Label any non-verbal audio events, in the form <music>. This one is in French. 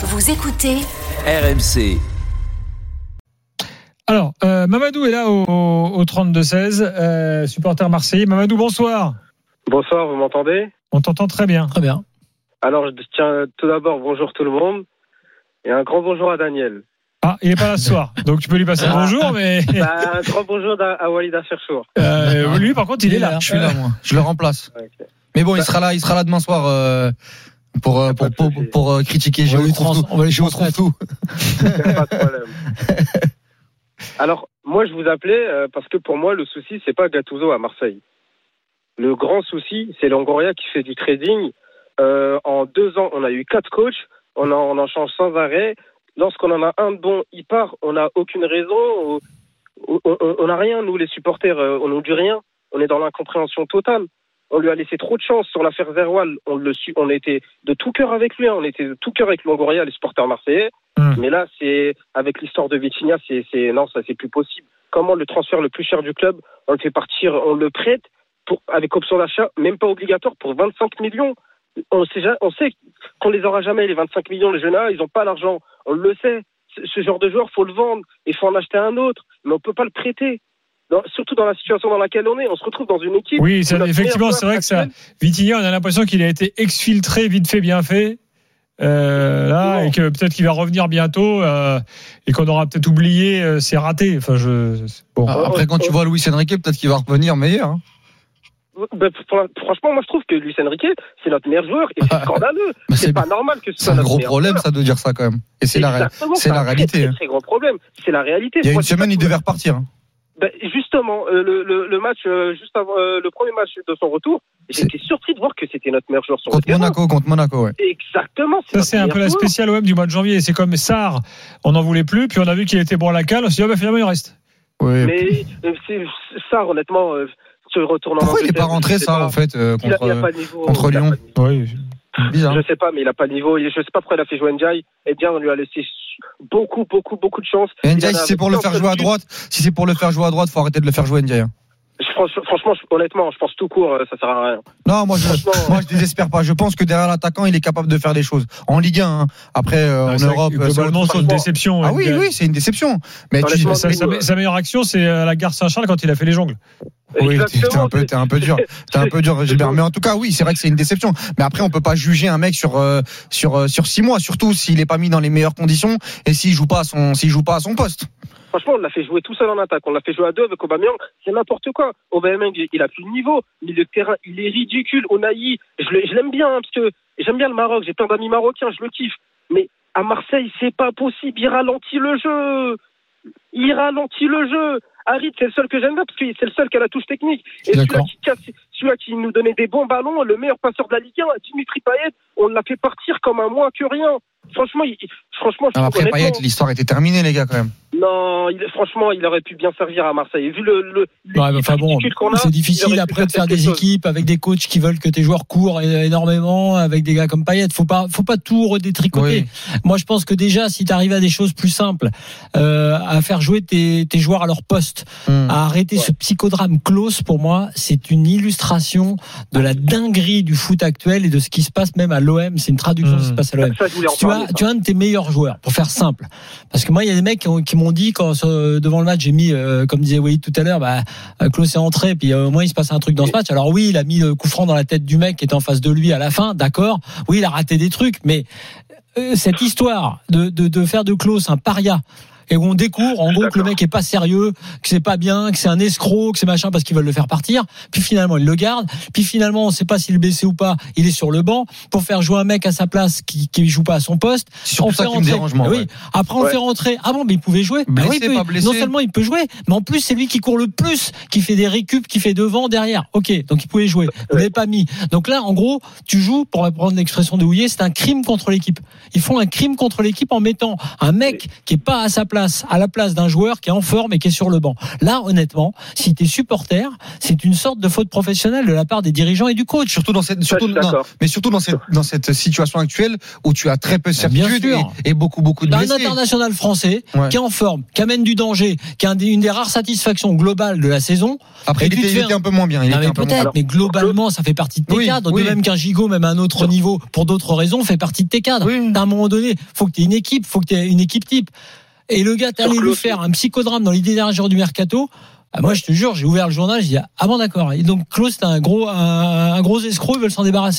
Vous écoutez RMC. Alors, euh, Mamadou est là au, au 32-16, euh, supporter marseillais. Mamadou, bonsoir. Bonsoir, vous m'entendez? On t'entend très bien. Très bien. Alors, je tiens tout d'abord bonjour tout le monde et un grand bonjour à Daniel. Ah, il est pas là ce soir, donc tu peux lui passer le bonjour, mais Bah, un grand bonjour à, à Walid Acherchour. euh, lui, par contre, il, est là. Je suis là, moi. Je le remplace. Mais bon, il sera là, il sera là demain soir euh, pour, euh, pour, pour, euh, critiquer. On va Géo tout. on va lui Géo transmettre. tout. <laughs> Pas de problème. Alors, moi, je vous appelais euh, parce que pour moi, le souci, c'est pas Gattuso à Marseille. Le grand souci, c'est Longoria qui fait du trading. Euh, en deux ans, on a eu quatre coachs, on en, on en change sans arrêt. Lorsqu'on en a un de bon, il part, on n'a aucune raison. On- n'a rien, nous, les supporters, on nous dit rien. On est dans l'incompréhension totale. On lui a laissé trop de chance sur l'affaire Zerwal. On, le su- on était de tout cœur avec lui. hein. On était de tout cœur avec Longoria, les supporters marseillais. Hmm. Mais là, c'est avec l'histoire de Vitinha, c'est c'est- non, ça c'est plus possible. Comment le transfert le plus cher du club, on le fait partir, on le prête pour avec option d'achat, même pas obligatoire pour 25 millions. On sait, ja- on sait qu'on les aura jamais les 25 millions. Les jeunes là, ils n'ont pas l'argent. On le sait. Ce- Ce genre de joueur, faut le vendre. Il faut en acheter un autre, mais on peut pas le prêter. Dans- surtout dans la situation dans laquelle on est, on se retrouve dans une équipe. Oui, ça- effectivement, c'est vrai que ça. Vitinha, on a l'impression qu'il a été exfiltré, vite fait, bien fait. Euh, là, et que peut-être qu'il va revenir bientôt euh, et qu'on aura peut-être oublié, euh, c'est raté. Enfin, je bon. Ah, Après, quand tu vois Luis Enrique, peut-être qu'il va revenir meilleur. hein. Ben, la- franchement, moi je trouve que Luis Enrique, c'est notre meilleur joueur et c'est <laughs> scandaleux. Bah, c'est c'est pas normal que ce c'est soit un notre gros problème, joueur. ça, de dire ça quand même. Et c'est la, c'est la un réalité. Très, hein. très, très gros problème. C'est la réalité. Il y a une c'est semaine, il devait repartir. hein. Ben, justement, euh, le, le, le match euh, juste avant euh, le premier match de son retour, j'étais surpris de voir que c'était notre meilleur joueur sur le Contre terrain. Monaco, contre Monaco, ouais. Exactement. Ça, c'est un peu la spéciale OM du mois de janvier. C'est comme Sarr, on n'en voulait plus, puis on a vu qu'il était bon à la cale. On s'est dit, ah, bah, finalement, il reste. Ouais. Mais ça, honnêtement, se retourne en Pourquoi il n'est pas rentré, pas. en fait, Il a, il a contre, le Lyon. le. Oui. Bizarre. Je sais pas, mais il a pas le niveau. Je sais pas pourquoi il a fait jouer Ndiaye. Eh bien, on lui a laissé beaucoup, beaucoup, beaucoup de chance. Et Ndiaye, si c'est pour le faire jouer à droite, si c'est pour le faire jouer à droite, faut arrêter de le faire jouer Ndiaye. hein. Franchement, honnêtement, je pense tout court, euh, ça sert à rien. Non, moi je, moi je désespère pas. Je pense que derrière l'attaquant, il est capable de faire des choses. En Ligue 1, hein. après euh, Ah, en Europe, euh, globalement, c'est une déception. Ah oui, oui, c'est une déception. Mais tu, Sa, sa- sa meilleure action, c'est à la gare Saint-Charles quand il a fait les jongles. Oui, t'es- un peu, t'es un peu dur, t'es un peu dur, <laughs> Gilbert. Mais en tout cas, oui, c'est vrai que c'est une déception. Mais après, on peut pas juger un mec sur euh, sur euh, sur six mois, surtout s'il est pas mis dans les meilleures conditions et s'il joue pas à son s'il joue pas à son poste. Franchement, on l'a fait jouer tout seul en attaque. On l'a fait jouer à deux avec Aubameyang. C'est n'importe quoi. Aubameyang, il- il a plus le niveau. Milieu de terrain, il est ridicule. Onaï, je le- je l'aime bien hein, parce que j'aime bien le Maroc. J'ai plein d'amis marocains, je le kiffe. Mais à Marseille, c'est pas possible. Il ralentit le jeu. Il ralentit le jeu. Harit, c'est le seul que j'aime bien parce que c'est le seul qui a la touche technique. Et celui-là qui, casse- qui nous donnait des bons ballons, le meilleur passeur de la Ligue 1, Dimitri Payet, on l'a fait partir comme un moins que rien. Franchement, il, franchement, je après Payet, l'histoire était terminée, les gars, quand même. Non, il, franchement, il aurait pu bien servir à Marseille. Vu le, le Ouais, mais l'équipe enfin bon, ridicule qu'on a, c'est il difficile après de faire des chose. équipes avec des coachs qui veulent que tes joueurs courent énormément, avec des gars comme Payet. Faut pas, faut pas tout redétricoter. Oui. Moi, je pense que déjà, si tu arrives à des choses plus simples, euh, à faire jouer tes, tes joueurs à leur poste, Hmm. à arrêter Ouais. ce psychodrame close, pour moi, c'est une illustration de la dinguerie du foot actuel et de ce qui se passe même à l'OM. C'est une traduction de ce qui se passe à l'OM. Tu parler, as, ça. tu as un de tes meilleurs joueurs, pour faire simple. Parce que moi, il y a des mecs qui ont- qui m'ont dit, quand euh, devant le match, j'ai mis, euh, comme disait Wade tout à l'heure, bah, euh, Klaus est entré, puis euh, au moins il se passe un truc dans ce match. Alors oui, il a mis le coup franc dans la tête du mec qui était en face de lui à la fin, d'accord. Oui, il a raté des trucs, mais euh, cette histoire de, de, de faire de Klaus un paria, et où on découvre en gros que le mec est pas sérieux, que c'est pas bien, que c'est un escroc, que c'est machin parce qu'ils veulent le faire partir. Puis finalement, il le garde. Puis finalement, on sait pas s'il est blessé ou pas. Il est sur le banc pour faire jouer un mec à sa place qui qui joue pas à son poste. C'est On ça fait rentrer- dérange, moi. Oui. ouais. Après, on Ouais. fait rentrer. Ah bon, mais il pouvait jouer. Bah Blessé, oui, il peut- pas blessé. Non seulement il peut jouer, mais en plus c'est lui qui court le plus, qui fait des récup, qui fait devant, derrière. Ok, donc il pouvait jouer. Vous l'avez pas mis. Donc là, en gros, tu joues, pour reprendre l'expression de Houillet, c'est un crime contre l'équipe. Ils font un crime contre l'équipe en mettant un mec qui est pas à sa place place à la place d'un joueur qui est en forme et qui est sur le banc. Là, honnêtement, si tu es supporter, c'est une sorte de faute professionnelle de la part des dirigeants et du coach. Surtout dans cette, surtout, non, mais surtout dans cette, dans cette situation actuelle où tu as très peu de bien certitude et, et beaucoup, beaucoup de T'as un blessés. international français Ouais. qui est en forme, qui amène du danger, qui a un une des rares satisfactions globales de la saison. Après, il était, il fais était un- un peu moins bien. Il Non, était mais un moins peut-être, mais globalement, ça fait partie de tes Oui, cadres. oui. De même qu'un gigot, même à un autre niveau, pour d'autres raisons, fait partie de tes cadres. Oui. À un moment donné, faut que tu aies une équipe, faut que tu aies une équipe type. Et le gars, Sur allé lui faire un psychodrame dans l'idée d'un jour du mercato. Ah, moi, je te jure, j'ai ouvert le journal, j'ai dit, ah bon, d'accord. Et donc, Klaus, c'est un gros, un, un gros escroc, ils veulent s'en débarrasser.